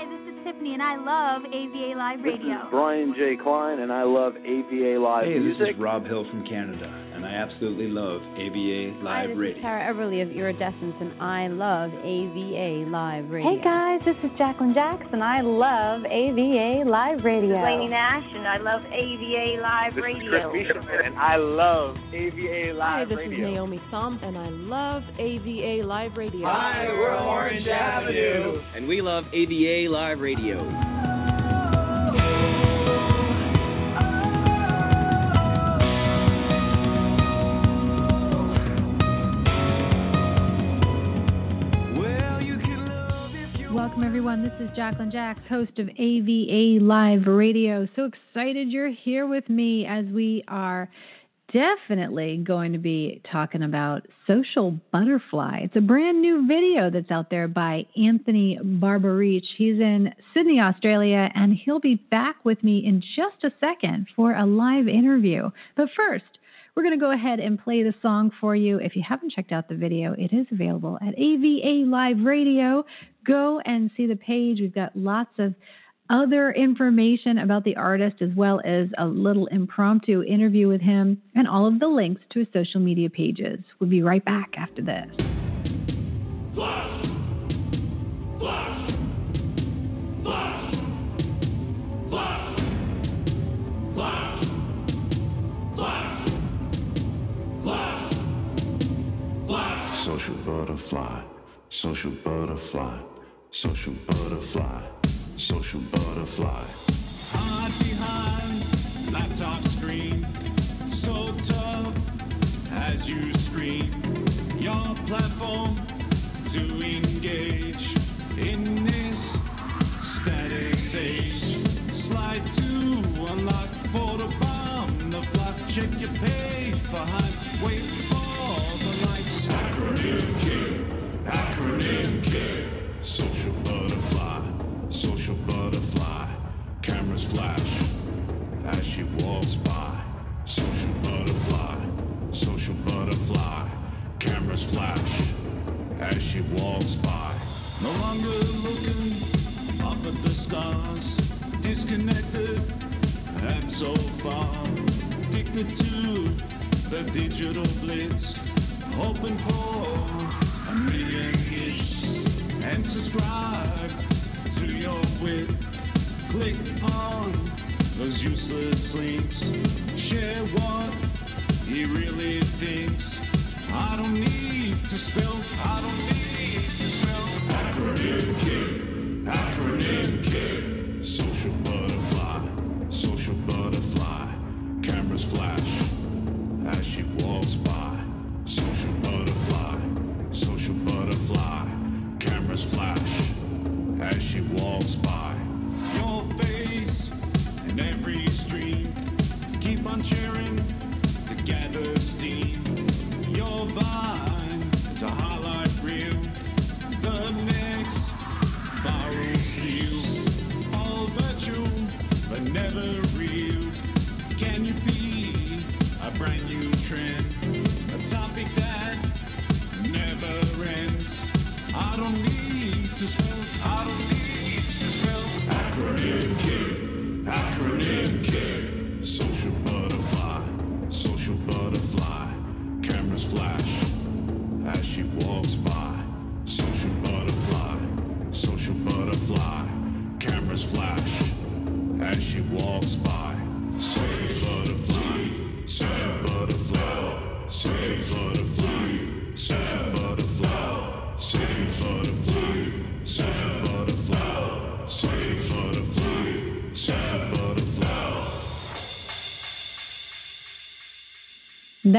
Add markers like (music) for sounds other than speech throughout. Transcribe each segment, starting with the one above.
Hi, this is Tiffany, and I love AVA Live Radio. This is Brian J. Klein, and I love AVA Live hey, Music. this is Rob Hill from Canada, and I absolutely love AVA Live Hi, this Radio. is Tara Everly of Iridescence, and I love AVA Live Radio. Hey guys, this is Jacqueline Jackson. I love AVA Live Radio. This is Lainey Nash, and I love AVA Live this Radio. Is Chris Bishop, and I love AVA Live Hi, this Radio. is Naomi Thumb, and I love AVA Live Radio. Hi, we're Orange Avenue, and we love AVA Live Radio. Everyone. This is Jacqueline Jacks, host of AVA Live Radio. So excited you're here with me as we are definitely going to be talking about Social Butterfly. It's a brand new video that's out there by Anthony Barbarich. He's in Sydney, Australia, and he'll be back with me in just a second for a live interview. But first, we're going to go ahead and play the song for you. If you haven't checked out the video, it is available at AVA Live Radio. Go and see the page. We've got lots of other information about the artist as well as a little impromptu interview with him and all of the links to his social media pages. We'll be right back after this. Flash! Flash! Flash! Social butterfly, social butterfly, social butterfly social butterfly. Hide behind laptop screen, so tough as you scream. Your platform to engage Acronym. king, acronym butterfly. Cameras flash as she walks by. Social butterfly, social butterfly, social butterfly, social butterfly,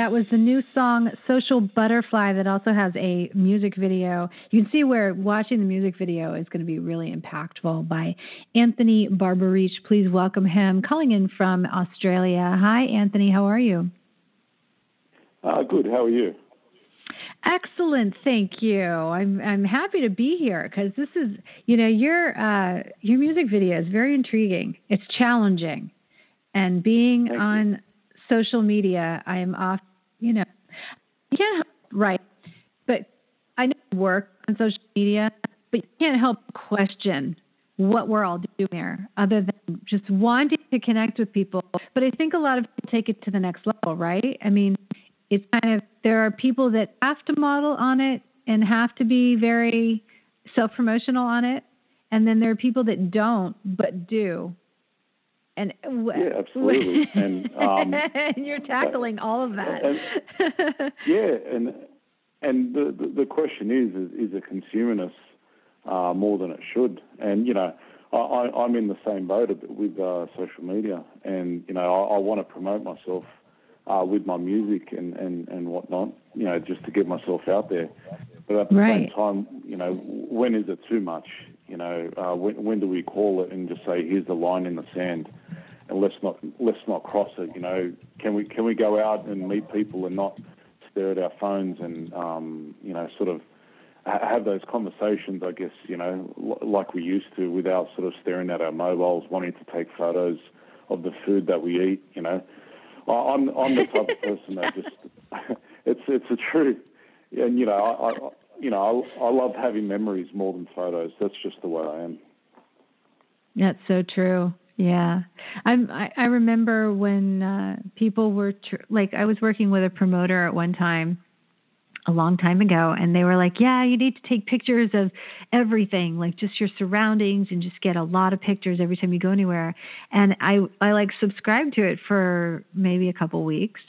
That was the new song Social Butterfly that also has a music video. You can see where watching the music video is going to be really impactful by Anthony Barbarich. Please welcome him, calling in from Australia. Hi, Anthony. How are you? Uh, good. How are you? Excellent, thank you. I'm I'm happy to be here because this is you know your uh, your music video is very intriguing. It's challenging, and being Thank on you. social media, I am off. You know, you can't help right, but I know work on social media, but you can't help question what we're all doing there other than just wanting to connect with people. But I think a lot of people take it to the next level, right? I mean, it's kind of there are people that have to model on it and have to be very self promotional on it, and then there are people that don't but do. And yeah, absolutely. and, um, (laughs) and you're tackling all of that. And, yeah, and and the, the, the question is, is, is it consumerist uh, more than it should? And you know, I, am in the same boat with uh, social media, and you know, I, I want to promote myself uh, with my music and, and, and whatnot, you know, just to get myself out there. But at the right. same time, you know, when is it too much? You know, uh, when, when do we call it and just say, here's the line in the sand, and let's not let's not cross it. You know, can we can we go out and meet people and not stare at our phones and um, you know sort of have those conversations, I guess, you know, like we used to, without sort of staring at our mobiles, wanting to take photos of the food that we eat. You know, I'm I'm the type of person that just (laughs) it's it's the truth, and you know, I, I you know I, I love having memories more than photos. That's just the way I am. That's so true. Yeah, I'm, I I remember when uh, people were tr- like I was working with a promoter at one time a long time ago and they were like yeah you need to take pictures of everything like just your surroundings and just get a lot of pictures every time you go anywhere and i i like subscribed to it for maybe a couple weeks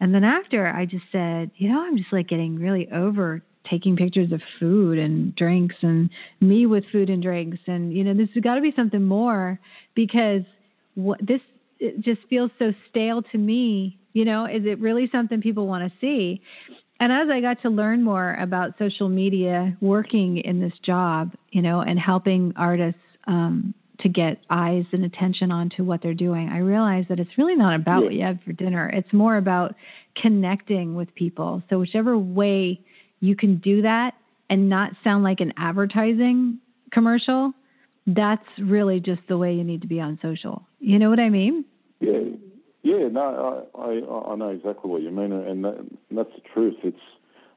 and then after i just said you know i'm just like getting really over taking pictures of food and drinks and me with food and drinks and you know this has got to be something more because what this it just feels so stale to me you know is it really something people want to see and as I got to learn more about social media, working in this job, you know, and helping artists um, to get eyes and attention onto what they're doing, I realized that it's really not about what you have for dinner. It's more about connecting with people. So whichever way you can do that and not sound like an advertising commercial, that's really just the way you need to be on social. You know what I mean? Yeah, yeah, no, I, I, I know exactly what you mean, and that, that's the truth. It's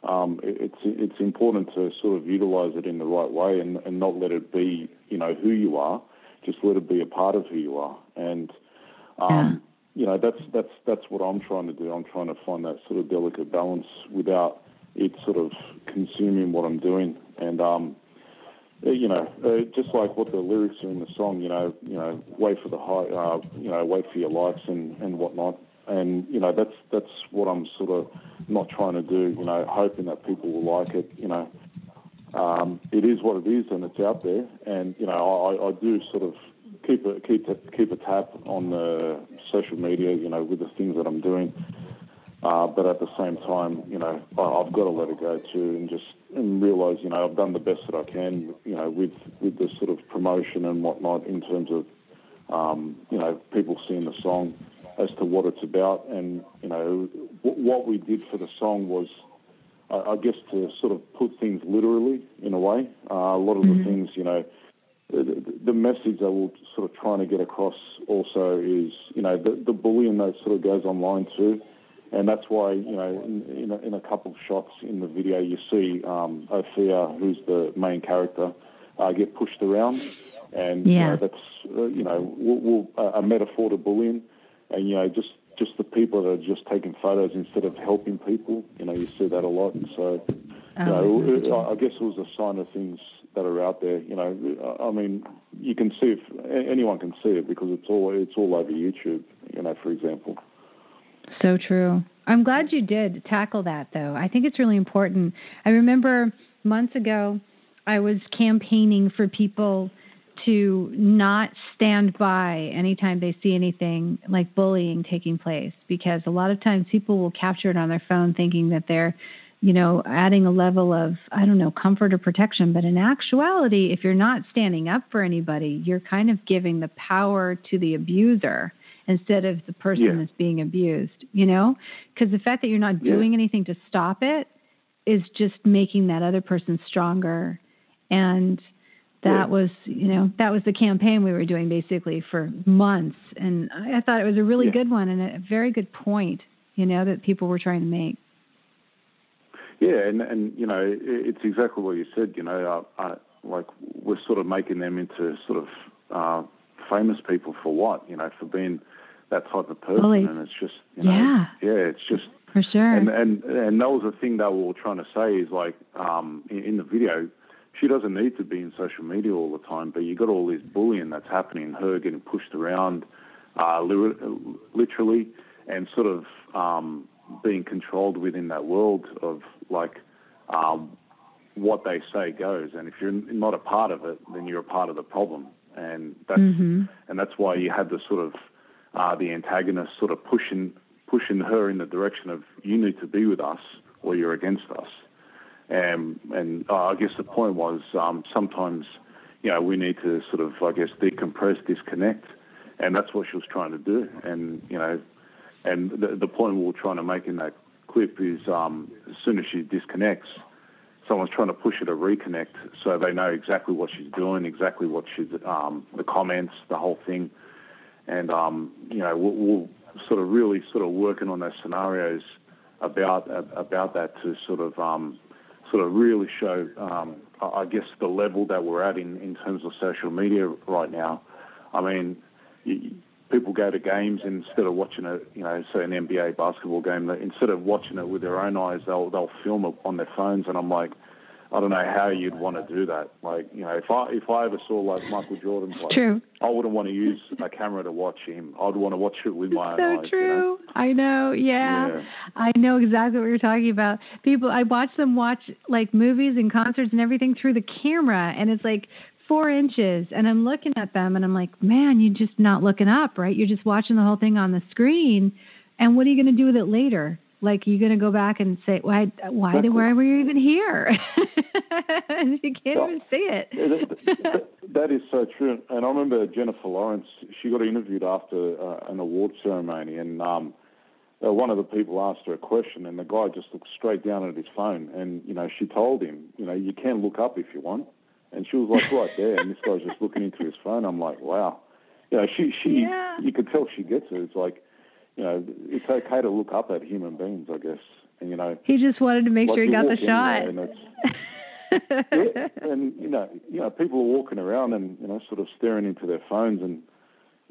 um, it's it's important to sort of utilize it in the right way and, and not let it be, you know, who you are. Just let it be a part of who you are. And um, yeah. you know, that's that's that's what I'm trying to do. I'm trying to find that sort of delicate balance without it sort of consuming what I'm doing. And um, uh, you know, uh, just like what the lyrics are in the song, you know, you know, wait for the high, uh, you know, wait for your likes and, and whatnot. And you know, that's that's what I'm sort of not trying to do. You know, hoping that people will like it. You know, um, it is what it is, and it's out there. And you know, I, I do sort of keep a keep a, keep a tap on the social media. You know, with the things that I'm doing. Uh, but at the same time, you know, I've got to let it go too, and just and realise, you know, I've done the best that I can, you know, with with the sort of promotion and whatnot in terms of, um, you know, people seeing the song as to what it's about, and you know, w- what we did for the song was, I, I guess, to sort of put things literally in a way. Uh, a lot of mm-hmm. the things, you know. The, the message that we're sort of trying to get across also is, you know, the, the bullying that sort of goes online too and that's why you know in, in, a, in a couple of shots in the video you see um, Ophia, who's the main character, uh, get pushed around, and yeah. you know, that's uh, you know we'll, we'll, a metaphor to bullying, and you know just just the people that are just taking photos instead of helping people. You know you see that a lot, and so you know oh, I guess it was a sign of things that are out there. You know, I mean, you can see if anyone can see it because it's all it's all over YouTube. You know, for example. So true. I'm glad you did tackle that, though. I think it's really important. I remember months ago, I was campaigning for people to not stand by anytime they see anything like bullying taking place because a lot of times people will capture it on their phone thinking that they're you know adding a level of i don't know comfort or protection but in actuality if you're not standing up for anybody you're kind of giving the power to the abuser instead of the person yeah. that's being abused, you know? Because the fact that you're not doing yeah. anything to stop it is just making that other person stronger. And that yeah. was, you know, that was the campaign we were doing basically for months. And I thought it was a really good one and a very good point, you know, that people were trying to make. Yeah, and and you know it's exactly what you said. You know, I like we're sort of making them into sort of uh, famous people for what? You know, for being that type of person, and it's just you know, Yeah. yeah, it's just For sure. and and and that was the thing that we were trying to say is like um, in, in the video, she doesn't need to be in social media all the time, but you got all this bullying that's happening, her getting pushed around, uh, literally, and sort of um, being controlled within that world of like um, what they say goes, and if you're not a part of it, then you're a part of the problem, and that's hmm and that's why you had the sort of uh, the antagonist sort of pushing pushing her in the direction of you need to be with us or you're against us. And and uh, I guess the point was um, sometimes you know we need to sort of I guess decompress, disconnect, and that's what she was trying to do. And you know, and the the point we were trying to make in that clip is um, as soon as she disconnects, someone's trying to push her to reconnect so they know exactly what she's doing, exactly what she's um, the comments, the whole thing, and um, you know we'll, we'll sort of really sort of working on those scenarios about about that to sort of um, sort of really show um, I guess the level that we're at in, in terms of social media right now. I mean, people go to games instead of watching a you know say an NBA basketball game, instead of watching it with their own eyes, they'll they'll film it on their phones, and I'm like. I don't know how you'd want to do that. Like, you know, if I if I ever saw like Michael Jordan play, True. I wouldn't want to use a camera to watch him. I'd want to watch it with my so own eyes. true. You know? I know. Yeah. Yeah. I know exactly what you're talking about. People, I watch them watch like movies and concerts and everything through the camera, and it's like four inches, and I'm looking at them, and I'm like, man, you're just not looking up, right? You're just watching the whole thing on the screen, and what are you going to do with it later? Like, you're going to go back and say, why, why, did, why were you even here? (laughs) you can't Well, even see it. Yeah, that, that, that is so true. And I remember Jennifer Lawrence. She got interviewed after uh, an award ceremony, and um, uh, one of the people asked her a question, and the guy just looked straight down at his phone. And you know, she told him, you know, you can look up if you want. And she was like right there, and this guy's just looking into his phone. I'm like, wow. You know, she she Yeah. you could tell she gets it. It's like, you know, it's okay to look up at human beings, I guess. And you know, He just wanted to make like sure he got the shot. and (laughs) yeah, and you know, you know, people are walking around and you know, sort of staring into their phones, and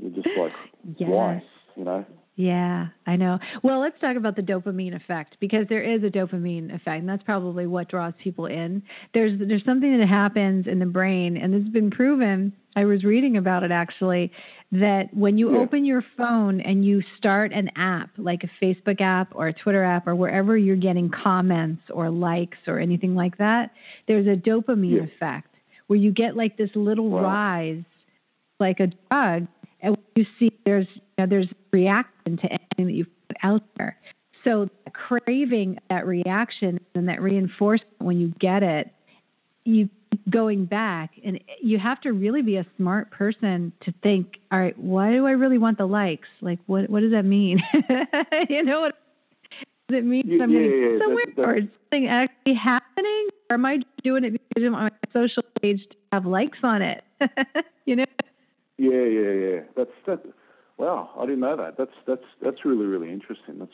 you're just like, why? You know? Yeah, I know. Well, let's talk about the dopamine effect because there is a dopamine effect, and that's probably what draws people in. There's there's something that happens in the brain, and this has been proven. I was reading about it actually, that when you Yeah. open your phone and you start an app, like a Facebook app or a Twitter app or wherever you're getting comments or likes or anything like that, there's a dopamine Yeah. effect where you get like this little Wow. rise like a drug, and you see there's you know, there's reaction to anything that you put out there. So that craving that reaction and that reinforcement when you get it, you going back, and you have to really be a smart person to think, all right, why do I really want the likes? Like, what what does that mean? (laughs) you know what? Does it mean Yeah, something yeah, yeah, somewhere, that- that- or is something actually happening, or am I doing it because I'm on my social page to have likes on it? (laughs) you know? Yeah, yeah, yeah. That's that. Wow, I didn't know that. That's that's that's really really interesting. That's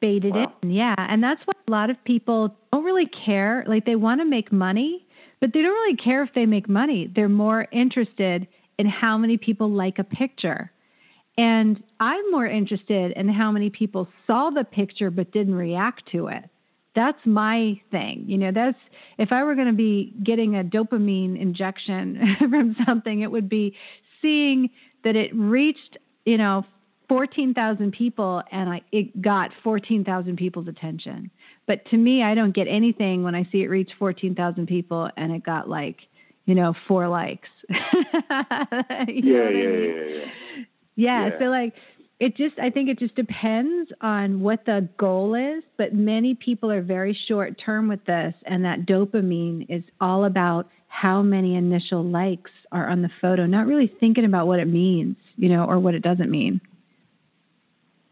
baited Wow. in. Yeah. And that's why a lot of people don't really care. Like they want to make money, but they don't really care if they make money. They're more interested in how many people like a picture. And I'm more interested in how many people saw the picture but didn't react to it. That's my thing. You know, that's if I were going to be getting a dopamine injection (laughs) from something, it would be seeing that it reached, you know, 14,000 people and I it got 14,000 people's attention. But to me, I don't get anything when I see it reach 14,000 people and it got like, you know, four likes. (laughs) You yeah, I mean? yeah, yeah, yeah. Yeah, Yeah. so like it just I think it just depends on what the goal is, but many people are very short term with this and that dopamine is all about how many initial likes are on the photo, not really thinking about what it means, you know, or what it doesn't mean.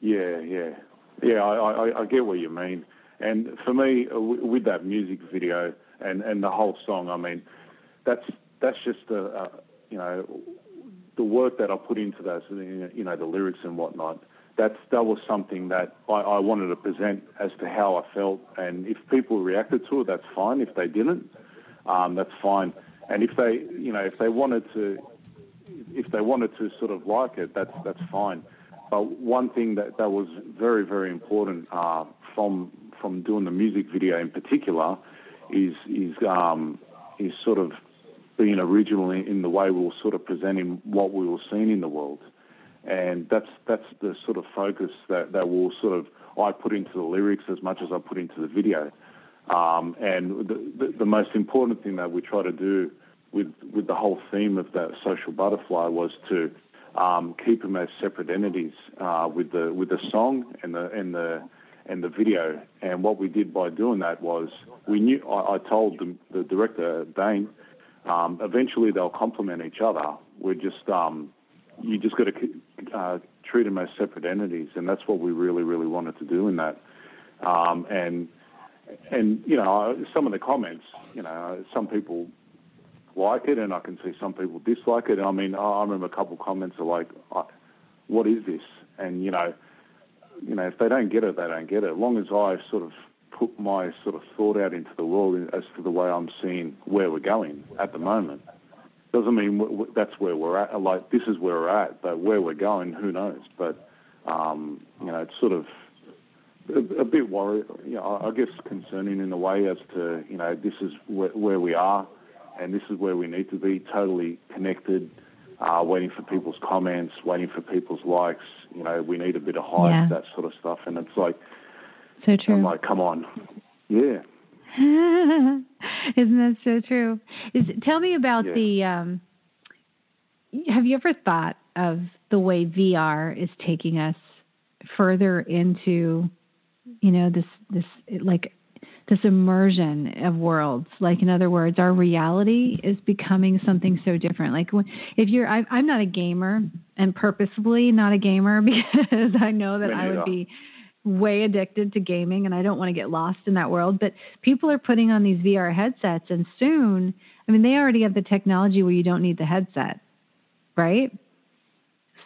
Yeah, yeah, yeah. I, I, I get what you mean. And for me, uh, with that music video and, and the whole song, I mean, that's that's just a you know the work that I put into that, you know, the lyrics and whatnot. That's that was something that I, I wanted to present as to how I felt, and if people reacted to it, that's fine. If they didn't, um, that's fine. and if they, you know, if they wanted to, if they wanted to sort of like it, that's that's fine. But one thing that that was very very important uh, from from doing the music video in particular is is um, is sort of being original in, the way we were sort of presenting what we were seeing in the world, and that's that's the sort of focus that that will sort of I put into the lyrics as much as I put into the video. Um, and the, the, the, most important thing that we try to do with with the whole theme of that social butterfly was to um, keep them as separate entities uh, with the with the song and the and the and the video. And what we did by doing that was we knew I, I told the, the director Dane um, eventually they'll complement each other. We're just um, you just got to uh, treat them as separate entities, and that's what we really really wanted to do in that. Um, and and you know some of the comments, you know, some people like it, and I can see some people dislike it. I mean, I remember a couple of comments are like, "What is this?" And you know, you know, if they don't get it, they don't get it. As long as I sort of put my sort of thought out into the world as to the way I'm seeing where we're going at the moment. Doesn't mean that's where we're at. Like this is where we're at, but where we're going, who knows? But um, you know, it's sort of a, bit worried. You know, I guess concerning in a way as to you know this is where, where we are, and this is where we need to be totally connected. Uh, waiting for people's comments, waiting for people's likes. You know, we need a bit of hype, yeah. that sort of stuff. And it's like, so true. I'm like, come on, yeah. (laughs) Isn't that so true? Is tell me about yeah. the. Um, have you ever thought of the way VR is taking us further into, you know, this this like this immersion of worlds. Like in other words, our reality is becoming something so different. Like if you're, I, am not a gamer, and purposefully not a gamer (laughs) because I know that I would be way addicted to gaming and I don't want to get lost in that world. But people are putting on these VR headsets, and soon, I mean, they already have the technology where you don't need the headset, right?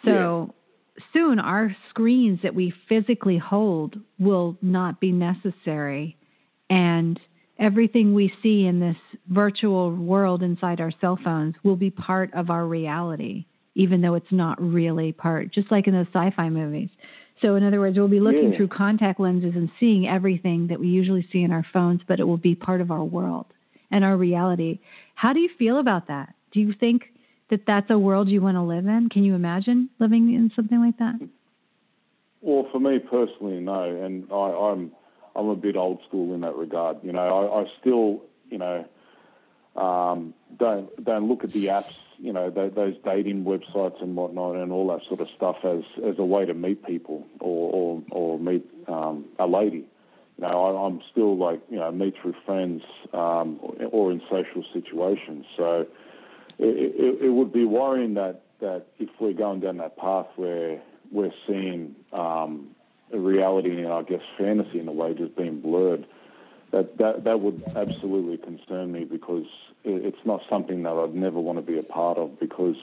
So yeah. soon, our screens that we physically hold will not be necessary. And everything we see in this virtual world inside our cell phones will be part of our reality, even though it's not really part, just like in those sci fi movies. So, in other words, we'll be looking yeah. through contact lenses and seeing everything that we usually see in our phones, but it will be part of our world and our reality. How do you feel about that? Do you think that that's a world you want to live in? Can you imagine living in something like that? Well, for me personally, no. And I, I'm I'm a bit old school in that regard. You know, I, I still, you know, um, don't don't look at the apps you know those dating websites and whatnot and all that sort of stuff as as a way to meet people or or, or meet um, a lady. You know, I, I'm still like you know meet through friends um, or, or in social situations. So it, it, it would be worrying that that if we're going down that path where we're seeing um, reality and I guess fantasy in a way just being blurred that that that would absolutely concern me because it's not something that I'd never want to be a part of because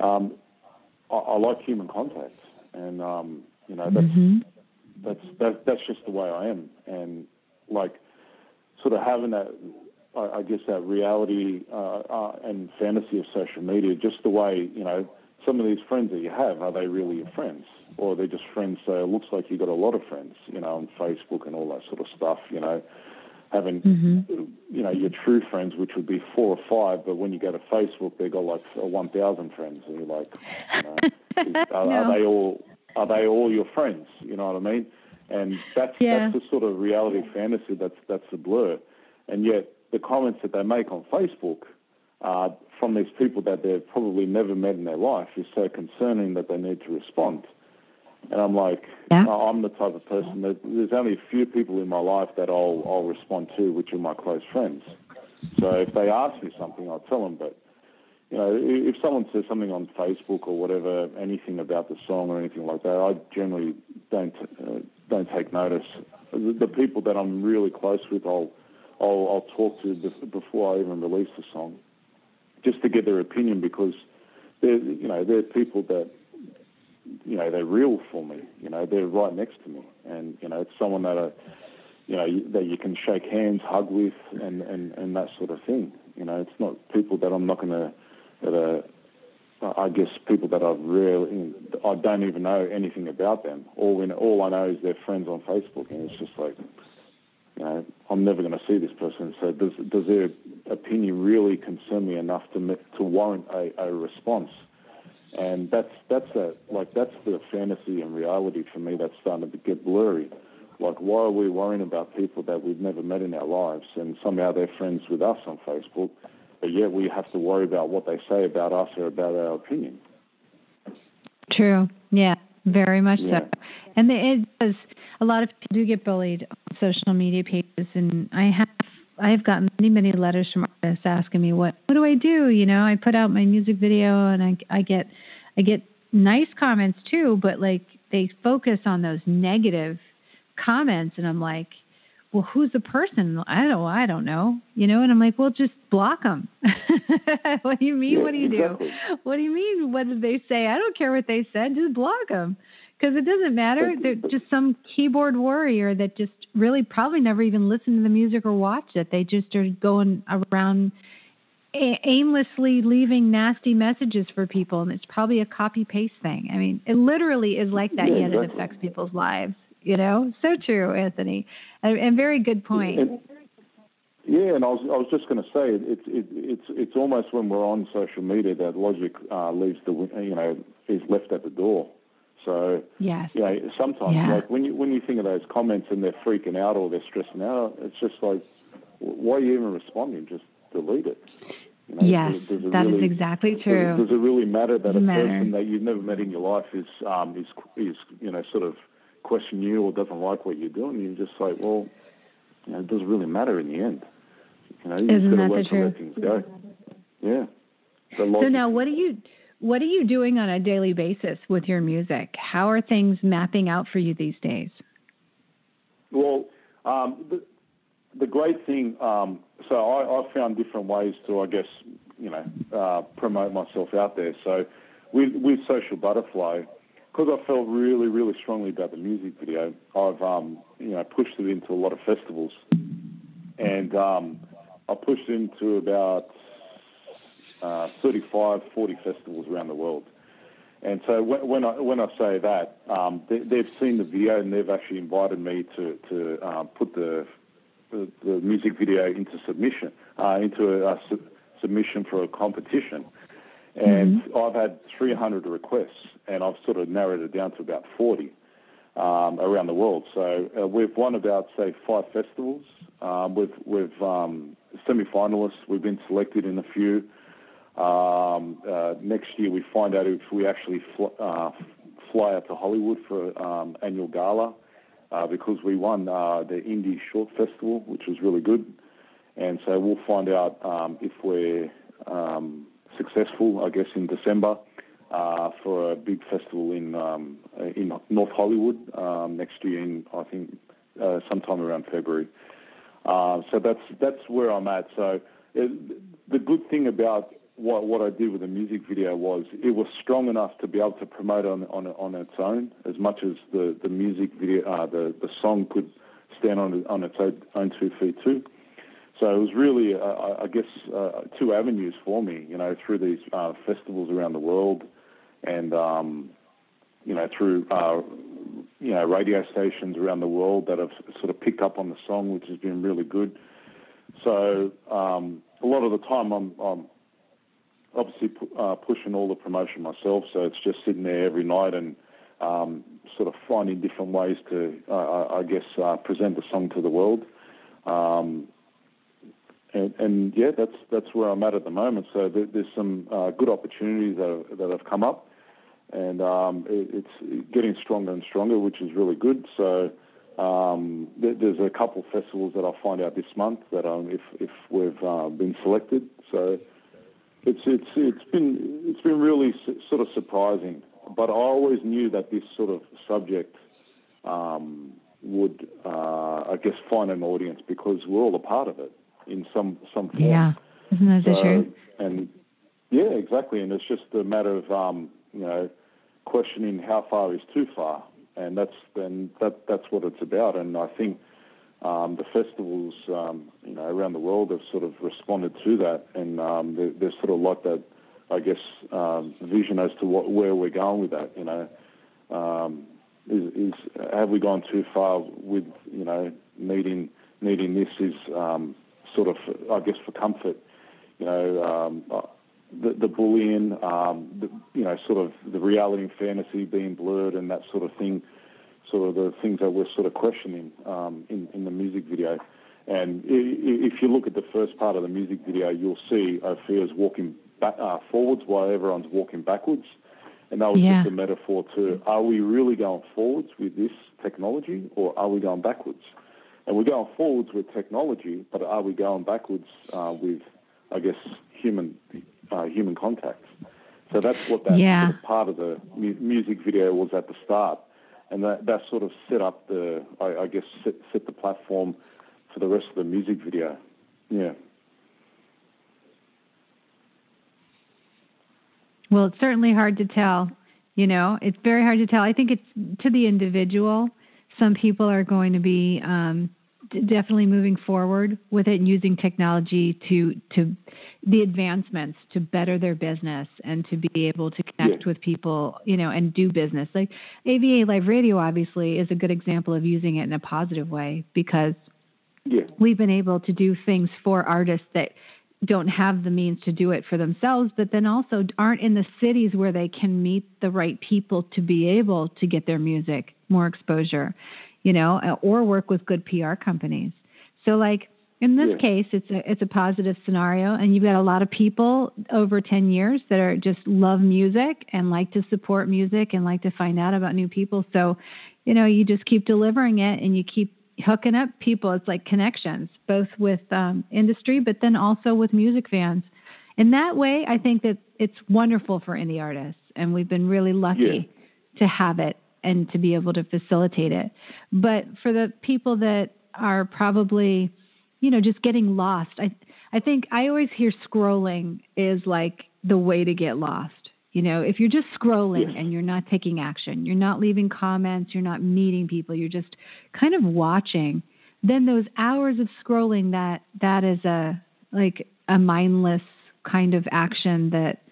um, I, I, like human contact and um, you know that's mm-hmm. that's that, that's just the way I am and like sort of having that I, I guess that reality uh, uh, and fantasy of social media just the way you know some of these friends that you have are they really your friends or are they're just friends. So it looks like you've got a lot of friends, you know, on Facebook and all that sort of stuff, you know. Having, mm-hmm. you know, your true friends, which would be four or five, but when you go to Facebook, they've got like 1,000 friends, and you're like, you know, (laughs) are, no. are, they all are they all your friends? You know what I mean? And that's yeah. that's the sort of reality fantasy that's that's the blur, and yet the comments that they make on Facebook uh, from these people that they've probably never met in their life is so concerning that they need to respond. And I'm like, yeah. I'm the type of person that there's only a few people in my life that I'll I'll respond to, which are my close friends. So if they ask me something, I'll tell them. But you know, if someone says something on Facebook or whatever, anything about the song or anything like that, I generally don't uh, don't take notice. The, the people that I'm really close with, I'll I'll, I'll talk to before I even release the song, just to get their opinion because they're you know they're people that you know, they're real for me. You know, they're right next to me, and you know, it's someone that I, you know, that you can shake hands, hug with, and and and that sort of thing. You know, it's not people that I'm not going to that are. I guess people that I've really, I don't even know anything about them. All we all I know is they're friends on Facebook, and it's just like, you know, I'm never going to see this person. So does does their opinion really concern me enough to to warrant a, a response? And that's that's a like that's the fantasy and reality for me that's starting to get blurry. Like, why are we worrying about people that we've never met in our lives, and somehow they're friends with us on Facebook? but yet we have to worry about what they say about us or about our opinion. True. Yeah, very much yeah. so. And it does. A lot of people do get bullied social media pages, and I have I have gotten many many letters from artists asking me what what do I do? You know, I put out my music video, and I I get I get nice comments too, but like they focus on those negative comments, and I'm like, well, who's the person? I don't, I don't know, you know. And I'm like, well, just block them. (laughs) what do you mean? What do you do? (laughs) What do you mean? What did they say? I don't care what they said. Just block them because it doesn't matter. They're just some keyboard warrior that just really probably never even listened to the music or watched it. They just are going around a- aimlessly leaving nasty messages for people, and it's probably a copy paste thing. I mean, it literally is like that, Yeah, yet it affects people's lives. You know, so true, Anthony, and, and very good point. And, yeah, and I was I was just going to say it, it, it, it's it's almost when we're on social media that logic uh, leaves the you know is left at the door. So yes, you know sometimes Yeah. like when you when you think of those comments and they're freaking out or they're stressing out, it's just like why are you even responding? Just delete it. You know, yes, does- does that is really- exactly true. Does, it really matter that a matter. person that you've never met in your life is um, is is you know sort of question you or doesn't like what you're doing? You're just like, well, you know, it doesn't really matter in the end. You know, you Isn't just got to the learn to let things go. Yeah. The So now, what do you what are you doing on a daily basis with your music? How are things mapping out for you these days? Well, um, the, the great thing, um, so I, I found different ways to, I guess, you know, uh, promote myself out there. So with, with Social Butterfly, because I felt really, really strongly about the music video, I've, um, you know, pushed it into a lot of festivals. And um, I pushed into about uh, 35, 40 festivals around the world. And so when, when I when I say that, um, they, they've seen the video and they've actually invited me to to uh, put the, the the music video into submission uh, into a, a su- submission for a competition. And I've had 300 requests, and I've sort of narrowed it down to about 40 um, around the world. So uh, we've won about say five festivals. Um, we've we've um, semi-finalists. We've been selected in a few. Um, uh, next year, we find out if we actually fl- uh, fly out to Hollywood for um, annual gala uh, because we won uh, the Indie Short Festival, which was really good. And so we'll find out um, if we're um, successful, I guess, in December uh, for a big festival in um, in North Hollywood um, next year. In I think uh, sometime around February. So that's that's where I'm at. So it, the good thing about what what I did with the music video was it was strong enough to be able to promote on on on its own as much as the the music video uh, the the song could stand on on its own, two feet too. So it was really, uh, I guess, uh, two avenues for me, you know, through these uh, festivals around the world, and um, you know, through uh, you know radio stations around the world that have sort of picked up on the song, which has been really good. So um, a lot of the time, I'm, I'm obviously uh, pushing all the promotion myself. So it's just sitting there every night and um, sort of finding different ways to, uh, I guess, uh, present the song to the world. Um, and, and yeah, that's that's where I'm at at the moment. So there, there's some uh, good opportunities that have, that have come up, and um, it, it's getting stronger and stronger, which is really good. So um, there, there's a couple festivals that I'll find out this month that um, if if we've uh, been selected. So it's it's it's been it's been really s- sort of surprising. But I always knew that this sort of subject um, would, uh, I guess, find an audience because we're all a part of it in some some form. Yeah, isn't that the truth? And yeah, exactly. And it's just a matter of um, you know questioning how far is too far, and that's then that that's what it's about. And I think um, the festivals, um, you know, around the world have sort of responded to that, and um, they're, they're sort of like that, I guess, um, vision as to what, where we're going with that. You know, um, is, is have we gone too far with you know needing needing this is um, sort of I guess for comfort, you know. Um, uh, the, the bullying, um, the, you know, sort of the reality and fantasy being blurred and that sort of thing sort of the things that we're sort of questioning um, in, in the music video. And if you look at the first part of the music video, you'll see Ophia's walking back, uh, forwards while everyone's walking backwards. And that was yeah. just a metaphor to are we really going forwards with this technology or are we going backwards? And we're going forwards with technology, but are we going backwards uh, with, I guess, human uh, human contact? So that's what that yeah. sort of part of the mu- music video was at the start and that that sort of set up the I, I guess set, set the platform for the rest of the music video. Yeah. Well, it's certainly hard to tell. You know, it's very hard to tell. I think it's to the individual. Some people are going to be um, definitely moving forward with it and using technology to to the advancements to better their business and to be able to connect yeah. with people, you know, and do business. Like AVA Live Radio obviously is a good example of using it in a positive way because yeah. we've been able to do things for artists that don't have the means to do it for themselves, but then also aren't in the cities where they can meet the right people to be able to get their music more exposure you know, uh, or work with good PR companies. So like in this yeah. case, it's a it's a positive scenario, and you've got a lot of people over ten years that are just love music and like to support music and like to find out about new people. So, you know, you just keep delivering it and you keep hooking up people. It's like connections, both with um, industry, but then also with music fans. In that way, I think that it's wonderful for indie artists, and we've been really lucky yeah. to have it and to be able to facilitate it. But for the people that are probably, you know, just getting lost, I I think I always hear scrolling is like the way to get lost. You know, if you're just scrolling and you're not taking action, you're not leaving comments, you're not meeting people, you're just kind of watching, then those hours of scrolling that that is a like a mindless kind of action that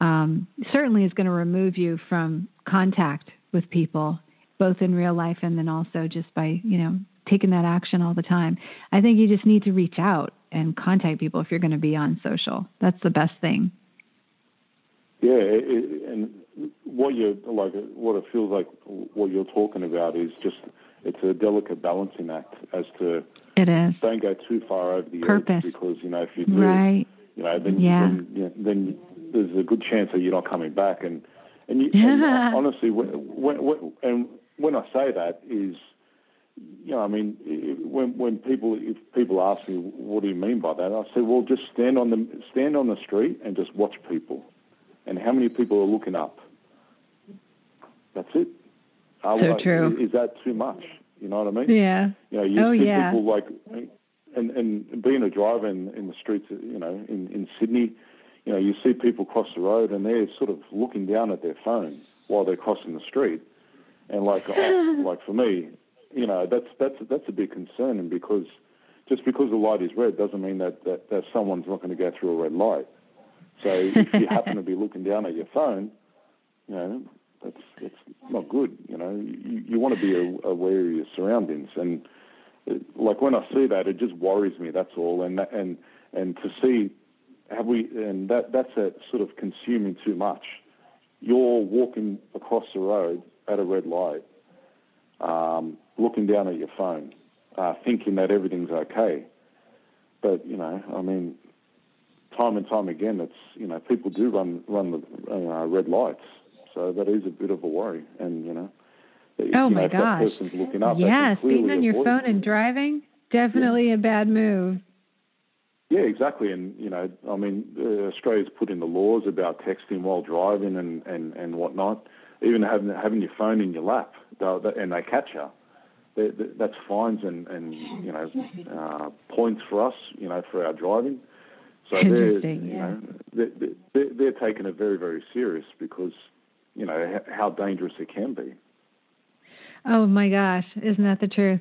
um, certainly is going to remove you from contact with people, both in real life and then also just by, you know, taking that action all the time. I think you just need to reach out and contact people if you're going to be on social. That's the best thing. Yeah, it, and what you like, what it feels like, what you're talking about is just it's a delicate balancing act as to it is. Don't go too far over the Purpose. edge because you know if you do, right. you know, then yeah. then, you know, then there's a good chance that you're not coming back and and, you, and (laughs) honestly, when, when, and when I say that is, you know, I mean, when when people if people ask me what do you mean by that, I say, well, just stand on the stand on the street and just watch people, and how many people are looking up. That's it. So uh, true. Is, is that too much? You know what I mean? Yeah. You know, you oh, see yeah. people like, and and being a driver in, in the streets, you know, in in Sydney you know, you see people cross the road and they're sort of looking down at their phone while they're crossing the street. And like, I, (laughs) uh, like for me, you know, that's that's that's a big concern, because just because the light is red doesn't mean that that, that someone's not going to go through a red light. So if you happen to be looking down at your phone, you know, that's that's not good. You know, you, you want to be aware of your surroundings, and it, like when I see that, it just worries me. That's all. And and and to see have we, and that that's a sort of consuming too much. You're walking across the road at a red light, um, looking down at your phone, uh, thinking that everything's okay. But you know, I mean, time and time again, it's you know, people do run run the uh, red lights, so that is a bit of a worry. And you know, oh you my know, gosh, that person's looking up, yes, being on your phone it. and driving, definitely yeah. a bad move. Yeah, exactly. And, you know, I mean, uh, Australia's put in the laws about texting while driving and, and, and whatnot. Even having having your phone in your lap, and they catch you. They, they, that's fines and, and you know uh, points for us, you know, for our driving. So they're you yeah. know they're, they're, they're taking it very very serious because you know how dangerous it can be. Oh my gosh, isn't that the truth?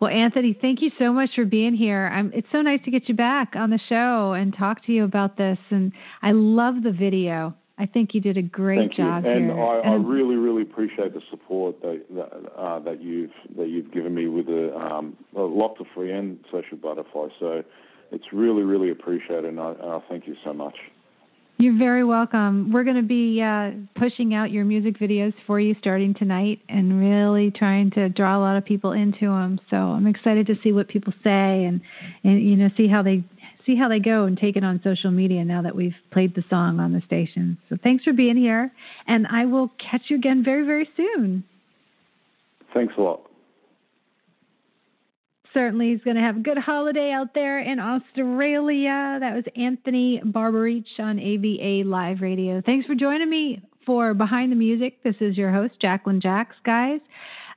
Well, Anthony, thank you so much for being here. I'm, it's so nice to get you back on the show and talk to you about this. And I love the video. I think you did a great Thank job you. And here. I, and I really, really appreciate the support that that, uh, that you've that you've given me with the um, Lock to Free and Social Butterfly. So it's really, really appreciated, and I, and I thank you so much. You're very welcome. We're going to be uh, pushing out your music videos for you starting tonight and really trying to draw a lot of people into them. So I'm excited to see what people say and, and you know see how they see how they go and take it on social media now that we've played the song on the station. So thanks for being here, and I will catch you again very very soon. Thanks a lot. Certainly, he's going to have a good holiday out there in Australia. That was Anthony Barberich on AVA Live Radio. Thanks for joining me for Behind the Music. This is your host, Jacqueline Jacks, guys.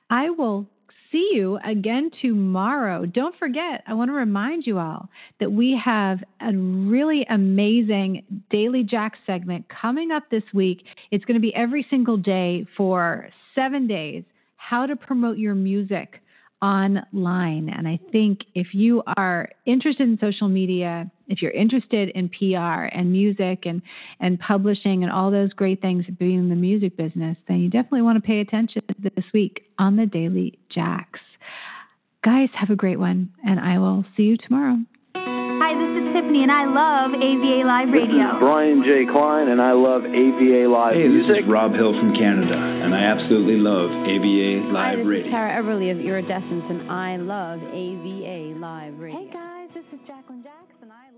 I will see you again tomorrow. Don't forget, I want to remind you all that we have a really amazing Daily Jack segment coming up this week. It's going to be every single day for seven days. How to promote your music online. And I think if you are interested in social media, if you're interested in PR and music and, and publishing and all those great things being in the music business, then you definitely want to pay attention this week on the Daily Jacks. Guys, have a great one, and I will see you tomorrow. Hi, this is Tiffany, and I love AVA Live Radio. This is Brian J. Klein, and I love AVA Live hey, Music. this is Rob Hill from Canada, and I absolutely love AVA Live Hi, this Radio. is Tara Everly of Iridescence, and I love AVA Live Radio. Hey guys, this is Jacqueline Jackson. I